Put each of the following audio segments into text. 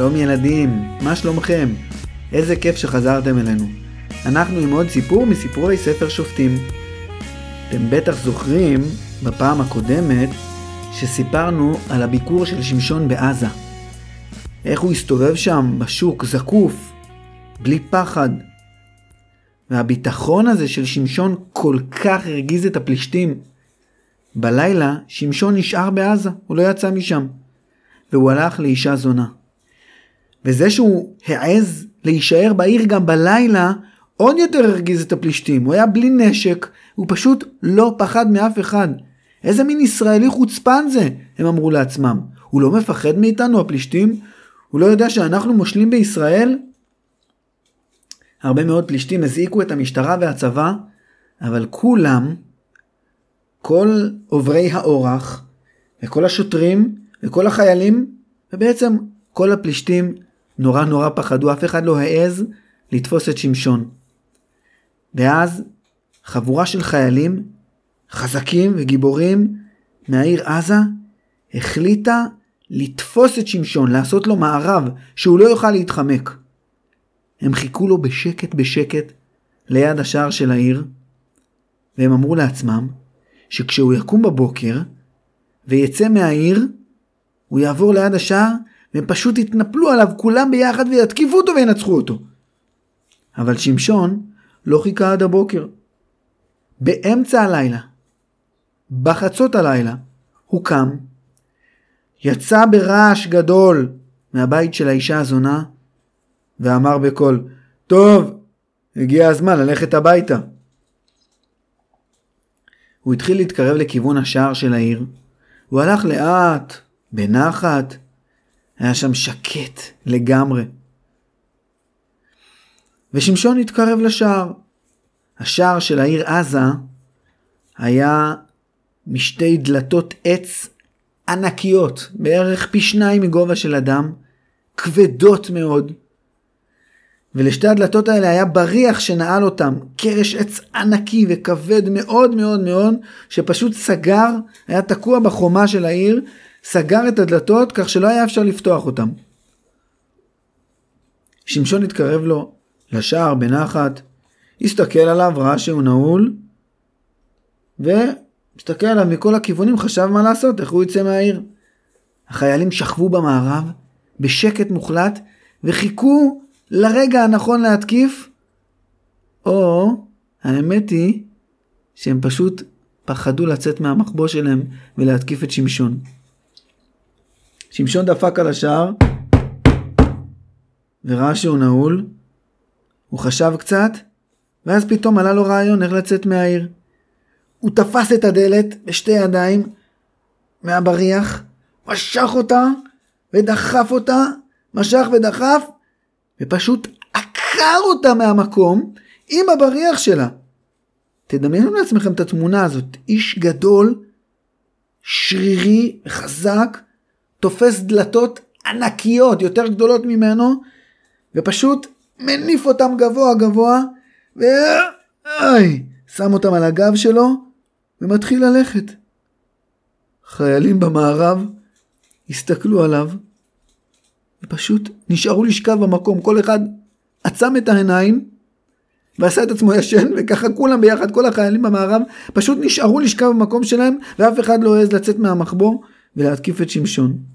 שלום ילדים, מה שלומכם? איזה כיף שחזרתם אלינו. אנחנו עם עוד סיפור מסיפורי ספר שופטים. אתם בטח זוכרים בפעם הקודמת שסיפרנו על הביקור של שמשון בעזה. איך הוא הסתובב שם בשוק זקוף, בלי פחד. והביטחון הזה של שמשון כל כך הרגיז את הפלישתים. בלילה שמשון נשאר בעזה, הוא לא יצא משם. והוא הלך לאישה זונה. וזה שהוא העז להישאר בעיר גם בלילה, עוד יותר הרגיז את הפלישתים. הוא היה בלי נשק, הוא פשוט לא פחד מאף אחד. איזה מין ישראלי חוצפן זה? הם אמרו לעצמם. הוא לא מפחד מאיתנו, הפלישתים? הוא לא יודע שאנחנו מושלים בישראל? הרבה מאוד פלישתים הזעיקו את המשטרה והצבא, אבל כולם, כל עוברי האורח, וכל השוטרים, וכל החיילים, ובעצם כל הפלישתים נורא נורא פחדו, אף אחד לא העז לתפוס את שמשון. ואז חבורה של חיילים חזקים וגיבורים מהעיר עזה החליטה לתפוס את שמשון, לעשות לו מערב, שהוא לא יוכל להתחמק. הם חיכו לו בשקט בשקט ליד השער של העיר, והם אמרו לעצמם שכשהוא יקום בבוקר ויצא מהעיר, הוא יעבור ליד השער והם פשוט יתנפלו עליו כולם ביחד ויתקיפו אותו וינצחו אותו. אבל שמשון לא חיכה עד הבוקר. באמצע הלילה, בחצות הלילה, הוא קם, יצא ברעש גדול מהבית של האישה הזונה, ואמר בקול, טוב, הגיע הזמן ללכת הביתה. הוא התחיל להתקרב לכיוון השער של העיר, הוא הלך לאט, בנחת, היה שם שקט לגמרי. ושמשון התקרב לשער. השער של העיר עזה היה משתי דלתות עץ ענקיות, בערך פי שניים מגובה של אדם, כבדות מאוד. ולשתי הדלתות האלה היה בריח שנעל אותם, קרש עץ ענקי וכבד מאוד מאוד מאוד, שפשוט סגר, היה תקוע בחומה של העיר, סגר את הדלתות כך שלא היה אפשר לפתוח אותם. שמשון התקרב לו לשער בנחת, הסתכל עליו, ראה שהוא נעול, והסתכל עליו מכל הכיוונים, חשב מה לעשות, איך הוא יצא מהעיר. החיילים שכבו במערב, בשקט מוחלט, וחיכו לרגע הנכון להתקיף, או האמת היא שהם פשוט פחדו לצאת מהמחבוא שלהם ולהתקיף את שמשון. שמשון דפק על השער וראה שהוא נעול, הוא חשב קצת, ואז פתאום עלה לו רעיון איך לצאת מהעיר. הוא תפס את הדלת בשתי ידיים מהבריח, משך אותה ודחף אותה, משך ודחף, ופשוט עקר אותה מהמקום עם הבריח שלה. תדמיינו לעצמכם את התמונה הזאת, איש גדול, שרירי, חזק, תופס דלתות ענקיות, יותר גדולות ממנו, ופשוט מניף אותם גבוה גבוה, ואי, שם אותם על הגב שלו, ומתחיל ללכת. חיילים במערב הסתכלו עליו, ופשוט נשארו לשכב במקום, כל אחד עצם את העיניים, ועשה את עצמו ישן, וככה כולם ביחד, כל החיילים במערב, פשוט נשארו לשכב במקום שלהם, ואף אחד לא העז לצאת מהמחבוא ולהתקיף את שמשון.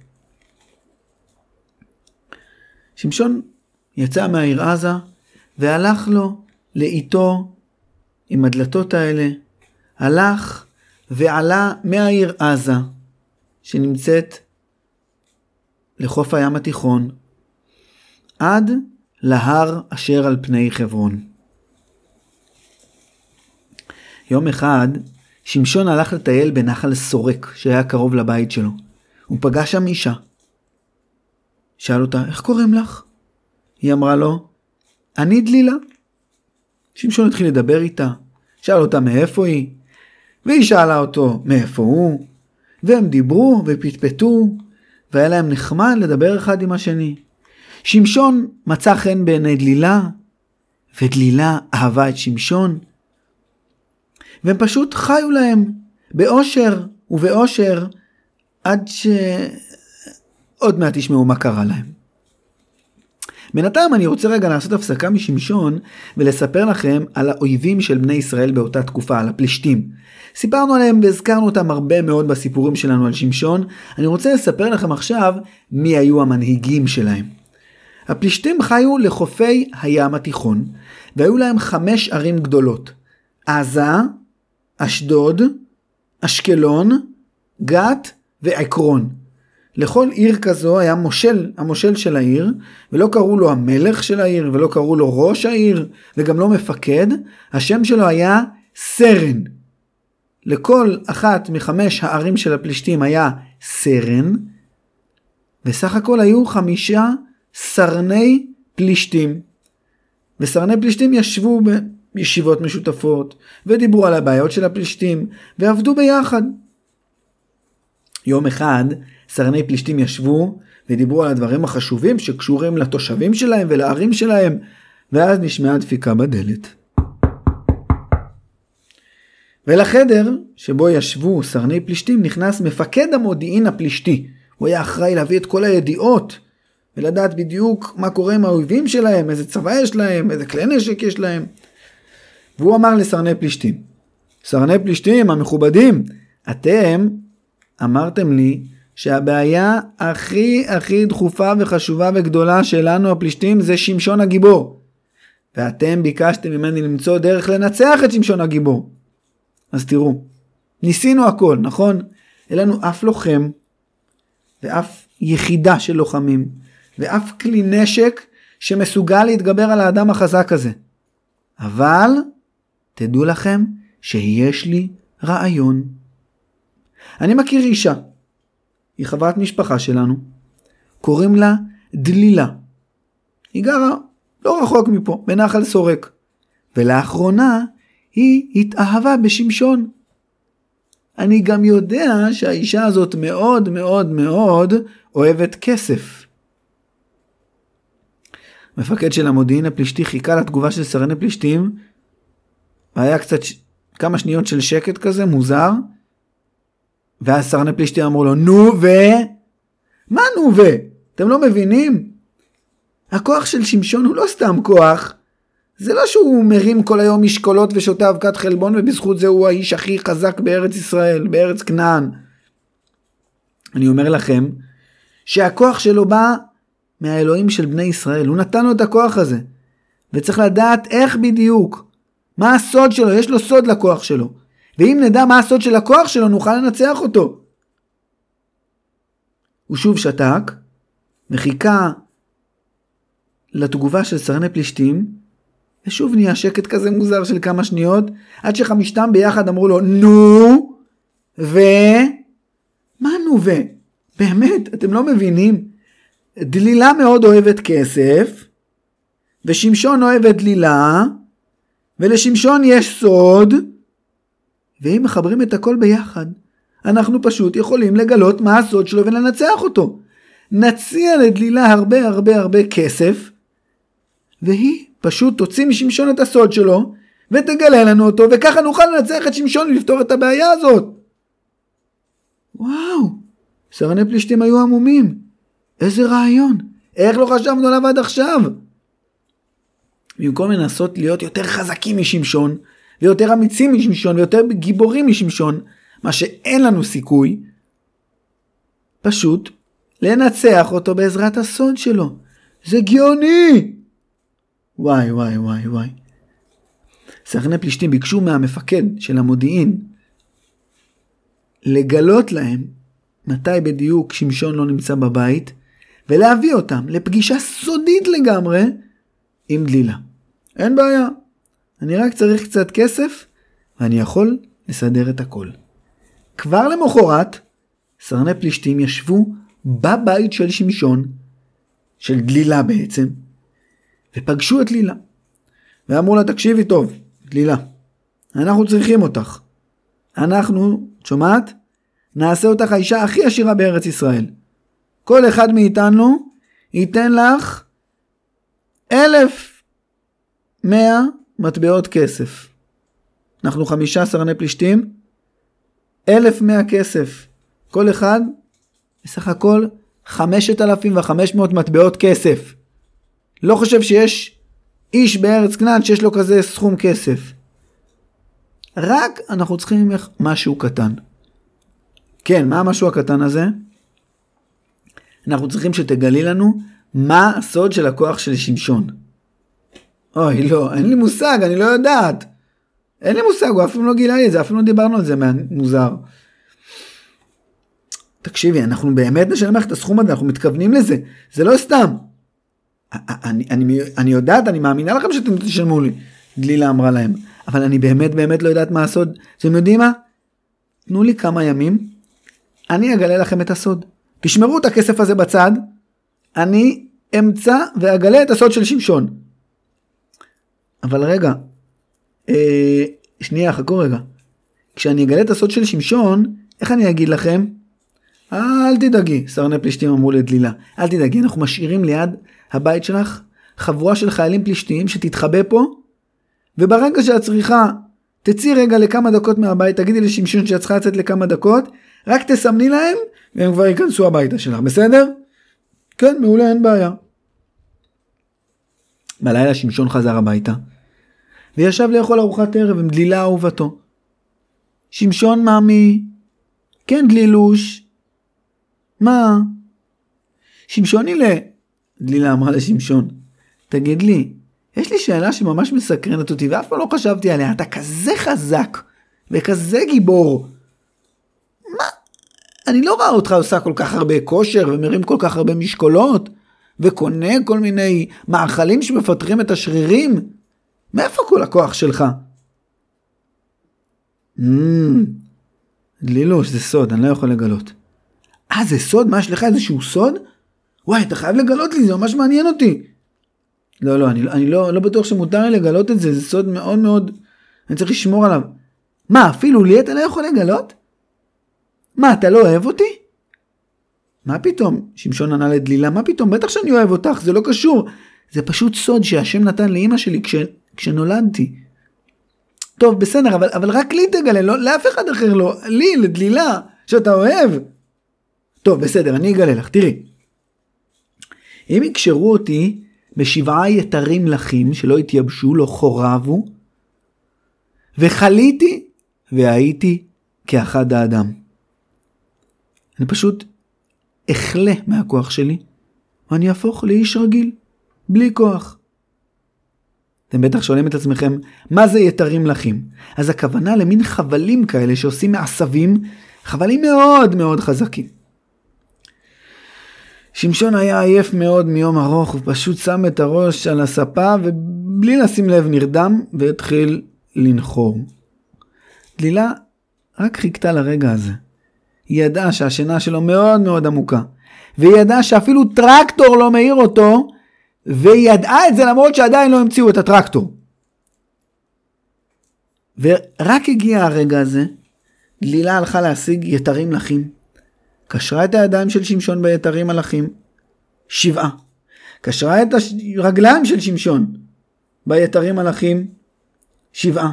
שמשון יצא מהעיר עזה והלך לו לאיתו עם הדלתות האלה, הלך ועלה מהעיר עזה שנמצאת לחוף הים התיכון עד להר אשר על פני חברון. יום אחד שמשון הלך לטייל בנחל סורק שהיה קרוב לבית שלו. הוא פגש שם אישה. שאל אותה, איך קוראים לך? היא אמרה לו, אני דלילה. שמשון התחיל לדבר איתה, שאל אותה מאיפה היא, והיא שאלה אותו מאיפה הוא, והם דיברו ופטפטו, והיה להם נחמד לדבר אחד עם השני. שמשון מצא חן בעיני דלילה, ודלילה אהבה את שמשון, והם פשוט חיו להם באושר ובאושר עד שעוד מעט תשמעו מה קרה להם. בינתיים אני רוצה רגע לעשות הפסקה משמשון ולספר לכם על האויבים של בני ישראל באותה תקופה, על הפלישתים. סיפרנו עליהם והזכרנו אותם הרבה מאוד בסיפורים שלנו על שמשון, אני רוצה לספר לכם עכשיו מי היו המנהיגים שלהם. הפלישתים חיו לחופי הים התיכון, והיו להם חמש ערים גדולות. עזה, אשדוד, אשקלון, גת ועקרון. לכל עיר כזו היה מושל, המושל של העיר, ולא קראו לו המלך של העיר, ולא קראו לו ראש העיר, וגם לא מפקד, השם שלו היה סרן. לכל אחת מחמש הערים של הפלישתים היה סרן, וסך הכל היו חמישה סרני פלישתים. וסרני פלישתים ישבו בישיבות משותפות, ודיברו על הבעיות של הפלישתים, ועבדו ביחד. יום אחד סרני פלישתים ישבו ודיברו על הדברים החשובים שקשורים לתושבים שלהם ולערים שלהם, ואז נשמעה דפיקה בדלת. ולחדר שבו ישבו סרני פלישתים נכנס מפקד המודיעין הפלישתי. הוא היה אחראי להביא את כל הידיעות ולדעת בדיוק מה קורה עם האויבים שלהם, איזה צבא יש להם, איזה כלי נשק יש להם. והוא אמר לסרני פלישתים, סרני פלישתים המכובדים, אתם אמרתם לי שהבעיה הכי הכי דחופה וחשובה וגדולה שלנו הפלישתים זה שמשון הגיבור. ואתם ביקשתם ממני למצוא דרך לנצח את שמשון הגיבור. אז תראו, ניסינו הכל, נכון? אין לנו אף לוחם, ואף יחידה של לוחמים, ואף כלי נשק שמסוגל להתגבר על האדם החזק הזה. אבל, תדעו לכם שיש לי רעיון. אני מכיר אישה היא חברת משפחה שלנו, קוראים לה דלילה. היא גרה לא רחוק מפה, בנחל סורק. ולאחרונה היא התאהבה בשמשון. אני גם יודע שהאישה הזאת מאוד מאוד מאוד אוהבת כסף. מפקד של המודיעין הפלישתי חיכה לתגובה של סרני פלישתים, והיה קצת כמה שניות של שקט כזה מוזר, ואז סרני פלישתים אמרו לו, נו ו... מה נו ו? אתם לא מבינים? הכוח של שמשון הוא לא סתם כוח. זה לא שהוא מרים כל היום משקולות ושותה אבקת חלבון ובזכות זה הוא האיש הכי חזק בארץ ישראל, בארץ כנען. אני אומר לכם שהכוח שלו בא מהאלוהים של בני ישראל, הוא נתן לו את הכוח הזה. וצריך לדעת איך בדיוק, מה הסוד שלו, יש לו סוד לכוח שלו. ואם נדע מה הסוד של הכוח שלו, נוכל לנצח אותו. הוא שוב שתק, וחיכה לתגובה של סרני פלישתים, ושוב נהיה שקט כזה מוזר של כמה שניות, עד שחמישתם ביחד אמרו לו, נו, ו... מה נו ו? באמת, אתם לא מבינים? דלילה מאוד אוהבת כסף, ושמשון אוהב את דלילה, ולשמשון יש סוד, ואם מחברים את הכל ביחד, אנחנו פשוט יכולים לגלות מה הסוד שלו ולנצח אותו. נציע לדלילה הרבה הרבה הרבה כסף, והיא פשוט תוציא משמשון את הסוד שלו, ותגלה לנו אותו, וככה נוכל לנצח את שמשון ולפתור את הבעיה הזאת. וואו, סרני פלישתים היו עמומים. איזה רעיון. איך לא חשבנו עליו עד עכשיו? במקום לנסות להיות יותר חזקים משמשון, ויותר אמיצים משמשון ויותר גיבורים משמשון, מה שאין לנו סיכוי, פשוט לנצח אותו בעזרת הסוד שלו. זה גאוני! וואי וואי וואי וואי. סרני פלישתים ביקשו מהמפקד של המודיעין לגלות להם מתי בדיוק שמשון לא נמצא בבית ולהביא אותם לפגישה סודית לגמרי עם דלילה. אין בעיה, אני רק צריך קצת כסף, ואני יכול לסדר את הכל. כבר למחרת, סרני פלישתים ישבו בבית של שמשון, של דלילה בעצם, ופגשו את דלילה. ואמרו לה, תקשיבי טוב, דלילה, אנחנו צריכים אותך. אנחנו, את שומעת? נעשה אותך האישה הכי עשירה בארץ ישראל. כל אחד מאיתנו ייתן לך אלף מאה מטבעות כסף. אנחנו חמישה סרני פלישתים, אלף מאה כסף. כל אחד, בסך הכל, חמשת אלפים וחמש מאות מטבעות כסף. לא חושב שיש איש בארץ כנען שיש לו כזה סכום כסף. רק אנחנו צריכים ממך משהו קטן. כן, מה המשהו הקטן הזה? אנחנו צריכים שתגלי לנו מה הסוד של הכוח של שמשון. אוי, לא, אין לי מושג, אני לא יודעת. אין לי מושג, הוא אפילו לא גילה לי את זה, אפילו לא דיברנו על זה, מוזר. תקשיבי, אנחנו באמת נשלם לך את הסכום הזה, אנחנו מתכוונים לזה, זה לא סתם. אני, אני, אני יודעת, אני מאמינה לכם שאתם תשלמו לי, דלילה אמרה להם, אבל אני באמת באמת לא יודעת מה הסוד. אתם יודעים מה? תנו לי כמה ימים, אני אגלה לכם את הסוד. תשמרו את הכסף הזה בצד, אני אמצא ואגלה את הסוד של שמשון. אבל רגע, אה, שנייה, חכו רגע. כשאני אגלה את הסוד של שמשון, איך אני אגיד לכם? אל תדאגי, סרני פלישתים אמרו לדלילה. אל תדאגי, אנחנו משאירים ליד הבית שלך חבורה של חיילים פלישתיים שתתחבא פה, וברגע שאת צריכה, תצאי רגע לכמה דקות מהבית, תגידי לשמשון שאת צריכה לצאת לכמה דקות, רק תסמני להם, והם כבר ייכנסו הביתה שלך, בסדר? כן, מעולה, אין בעיה. בלילה שמשון חזר הביתה, וישב לאכול ארוחת ערב עם דלילה אהובתו. שמשון מאמי, כן דלילוש, מה? שמשוני ל... דלילה אמרה לשמשון, תגיד לי, יש לי שאלה שממש מסקרנת אותי ואף פעם לא חשבתי עליה, אתה כזה חזק וכזה גיבור. מה? אני לא רואה אותך עושה כל כך הרבה כושר ומרים כל כך הרבה משקולות וקונה כל מיני מאכלים שמפתחים את השרירים. מאיפה כל הכוח שלך? Mm, דלילוש, זה סוד, אני לא יכול לגלות. אה, זה סוד? מה, יש לך איזשהו סוד? וואי, אתה חייב לגלות לי, זה ממש מעניין אותי. לא, לא, אני, אני לא, לא בטוח שמותר לי לגלות את זה, זה סוד מאוד מאוד, אני צריך לשמור עליו. מה, אפילו לי אתה לא יכול לגלות? מה, אתה לא אוהב אותי? מה פתאום? שמשון ענה לדלילה, מה פתאום? בטח שאני אוהב אותך, זה לא קשור. זה פשוט סוד שהשם נתן לאימא שלי כש, כשנולדתי. טוב, בסדר, אבל, אבל רק לי תגלה, לא, לאף אחד אחר לא. לי, לדלילה, שאתה אוהב. טוב, בסדר, אני אגלה לך, תראי. אם יקשרו אותי בשבעה יתרים לחים שלא התייבשו, לא חורבו, וחליתי והייתי כאחד האדם. אני פשוט אכלה מהכוח שלי, ואני אהפוך לאיש רגיל, בלי כוח. אתם בטח שואלים את עצמכם, מה זה יתרים לחים? אז הכוונה למין חבלים כאלה שעושים מעשבים, חבלים מאוד מאוד חזקים. שמשון היה עייף מאוד מיום ארוך, הוא פשוט שם את הראש על הספה ובלי לשים לב נרדם והתחיל לנחור. דלילה רק חיכתה לרגע הזה. היא ידעה שהשינה שלו מאוד מאוד עמוקה, והיא ידעה שאפילו טרקטור לא מאיר אותו, והיא ידעה את זה למרות שעדיין לא המציאו את הטרקטור. ורק הגיע הרגע הזה, דלילה הלכה להשיג יתרים לחים, קשרה את הידיים של שמשון ביתרים מלאכים, שבעה. קשרה את הרגליים של שמשון ביתרים מלאכים, שבעה.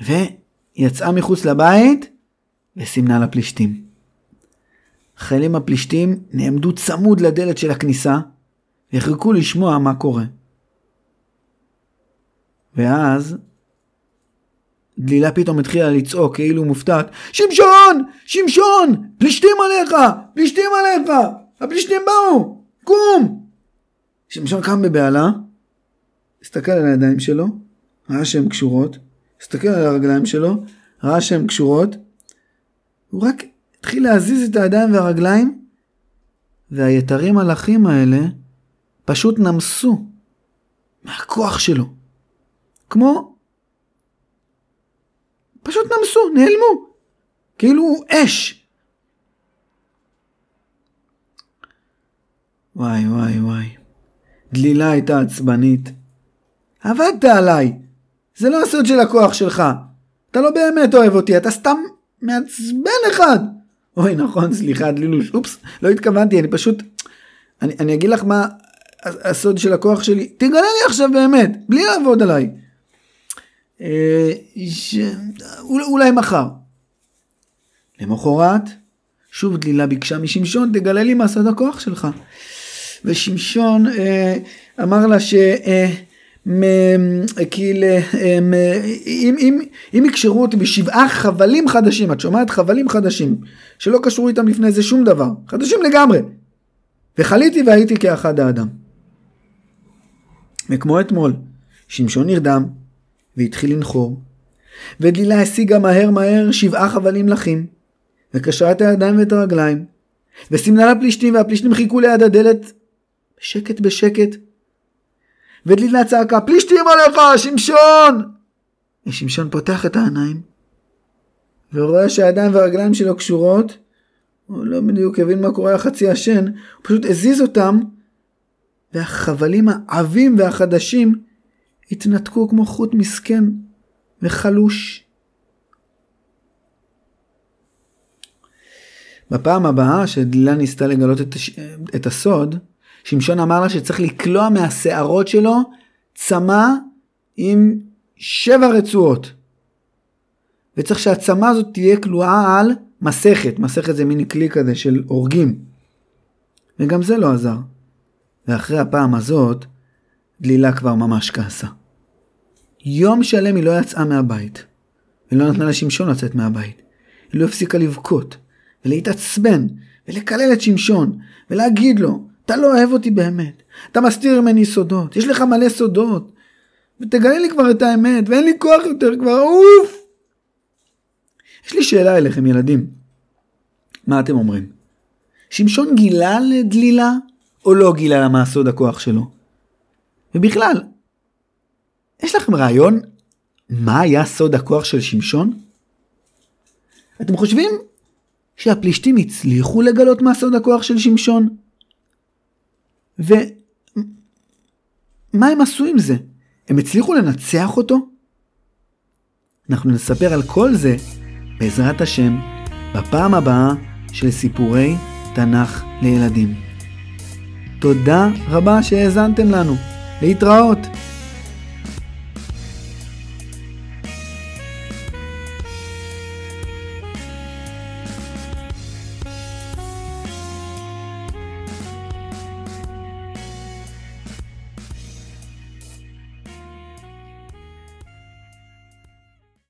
ויצאה מחוץ לבית וסימנה לפלישתים. חיילים הפלישתים נעמדו צמוד לדלת של הכניסה וחיכו לשמוע מה קורה. ואז דלילה פתאום התחילה לצעוק כאילו מופתעת, שמשון! שמשון! פלישתים עליך! פלישתים עליך! הפלישתים באו! קום! שמשון קם בבהלה, הסתכל על הידיים שלו, ראה שהן קשורות, הסתכל על הרגליים שלו, ראה שהן קשורות, הוא רק התחיל להזיז את הידיים והרגליים, והיתרים הלכים האלה פשוט נמסו מהכוח שלו. כמו פשוט נמסו, נעלמו. כאילו אש. וואי וואי וואי. דלילה הייתה עצבנית. עבדת עליי. זה לא הסוד של הכוח שלך. אתה לא באמת אוהב אותי, אתה סתם מעצבן אחד. אוי נכון, סליחה דלילוש, אופס, לא התכוונתי, אני פשוט... אני, אני אגיד לך מה הסוד של הכוח שלי, תגלה לי עכשיו באמת, בלי לעבוד עליי. אה, ש... אולי מחר. למחרת, שוב דלילה ביקשה משמשון, תגלה לי מה סוד הכוח שלך. ושמשון אה, אמר לה ש... אה, כאילו, אם, אם, אם יקשרו אותי בשבעה חבלים חדשים, את שומעת? חבלים חדשים, שלא קשרו איתם לפני זה שום דבר, חדשים לגמרי. וחליתי והייתי כאחד האדם. וכמו אתמול, שמשון נרדם, והתחיל לנחור, ודלילה השיגה מהר מהר שבעה חבלים לחים, וקשרה את הידיים ואת הרגליים, וסימנה לפלישתים, והפלישתים חיכו ליד הדלת בשקט בשקט, ודלילה צעקה, פלישתים עליך, שמשון! ושמשון פותח את העיניים, ורואה שהידיים והרגליים שלו קשורות, הוא לא בדיוק הבין מה קורה החצי ישן, הוא פשוט הזיז אותם, והחבלים העבים והחדשים התנתקו כמו חוט מסכן וחלוש. בפעם הבאה שדלילה ניסתה לגלות את, את הסוד, שמשון אמר לה שצריך לקלוע מהשערות שלו צמא עם שבע רצועות. וצריך שהצמא הזאת תהיה כלואה על מסכת, מסכת זה מין כלי כזה של הורגים. וגם זה לא עזר. ואחרי הפעם הזאת, דלילה כבר ממש כעסה. יום שלם היא לא יצאה מהבית, ולא נתנה לשמשון לצאת מהבית. היא לא הפסיקה לבכות, ולהתעצבן, ולקלל את שמשון, ולהגיד לו, אתה לא אוהב אותי באמת. אתה מסתיר ממני סודות. יש לך מלא סודות. ותגלה לי כבר את האמת, ואין לי כוח יותר כבר, אוף! יש לי שאלה אליכם, ילדים. מה אתם אומרים? שמשון גילה לדלילה, או לא גילה לה מה סוד הכוח שלו? ובכלל, יש לכם רעיון מה היה סוד הכוח של שמשון? אתם חושבים שהפלישתים הצליחו לגלות מה סוד הכוח של שמשון? ומה הם עשו עם זה? הם הצליחו לנצח אותו? אנחנו נספר על כל זה, בעזרת השם, בפעם הבאה של סיפורי תנ"ך לילדים. תודה רבה שהאזנתם לנו. להתראות.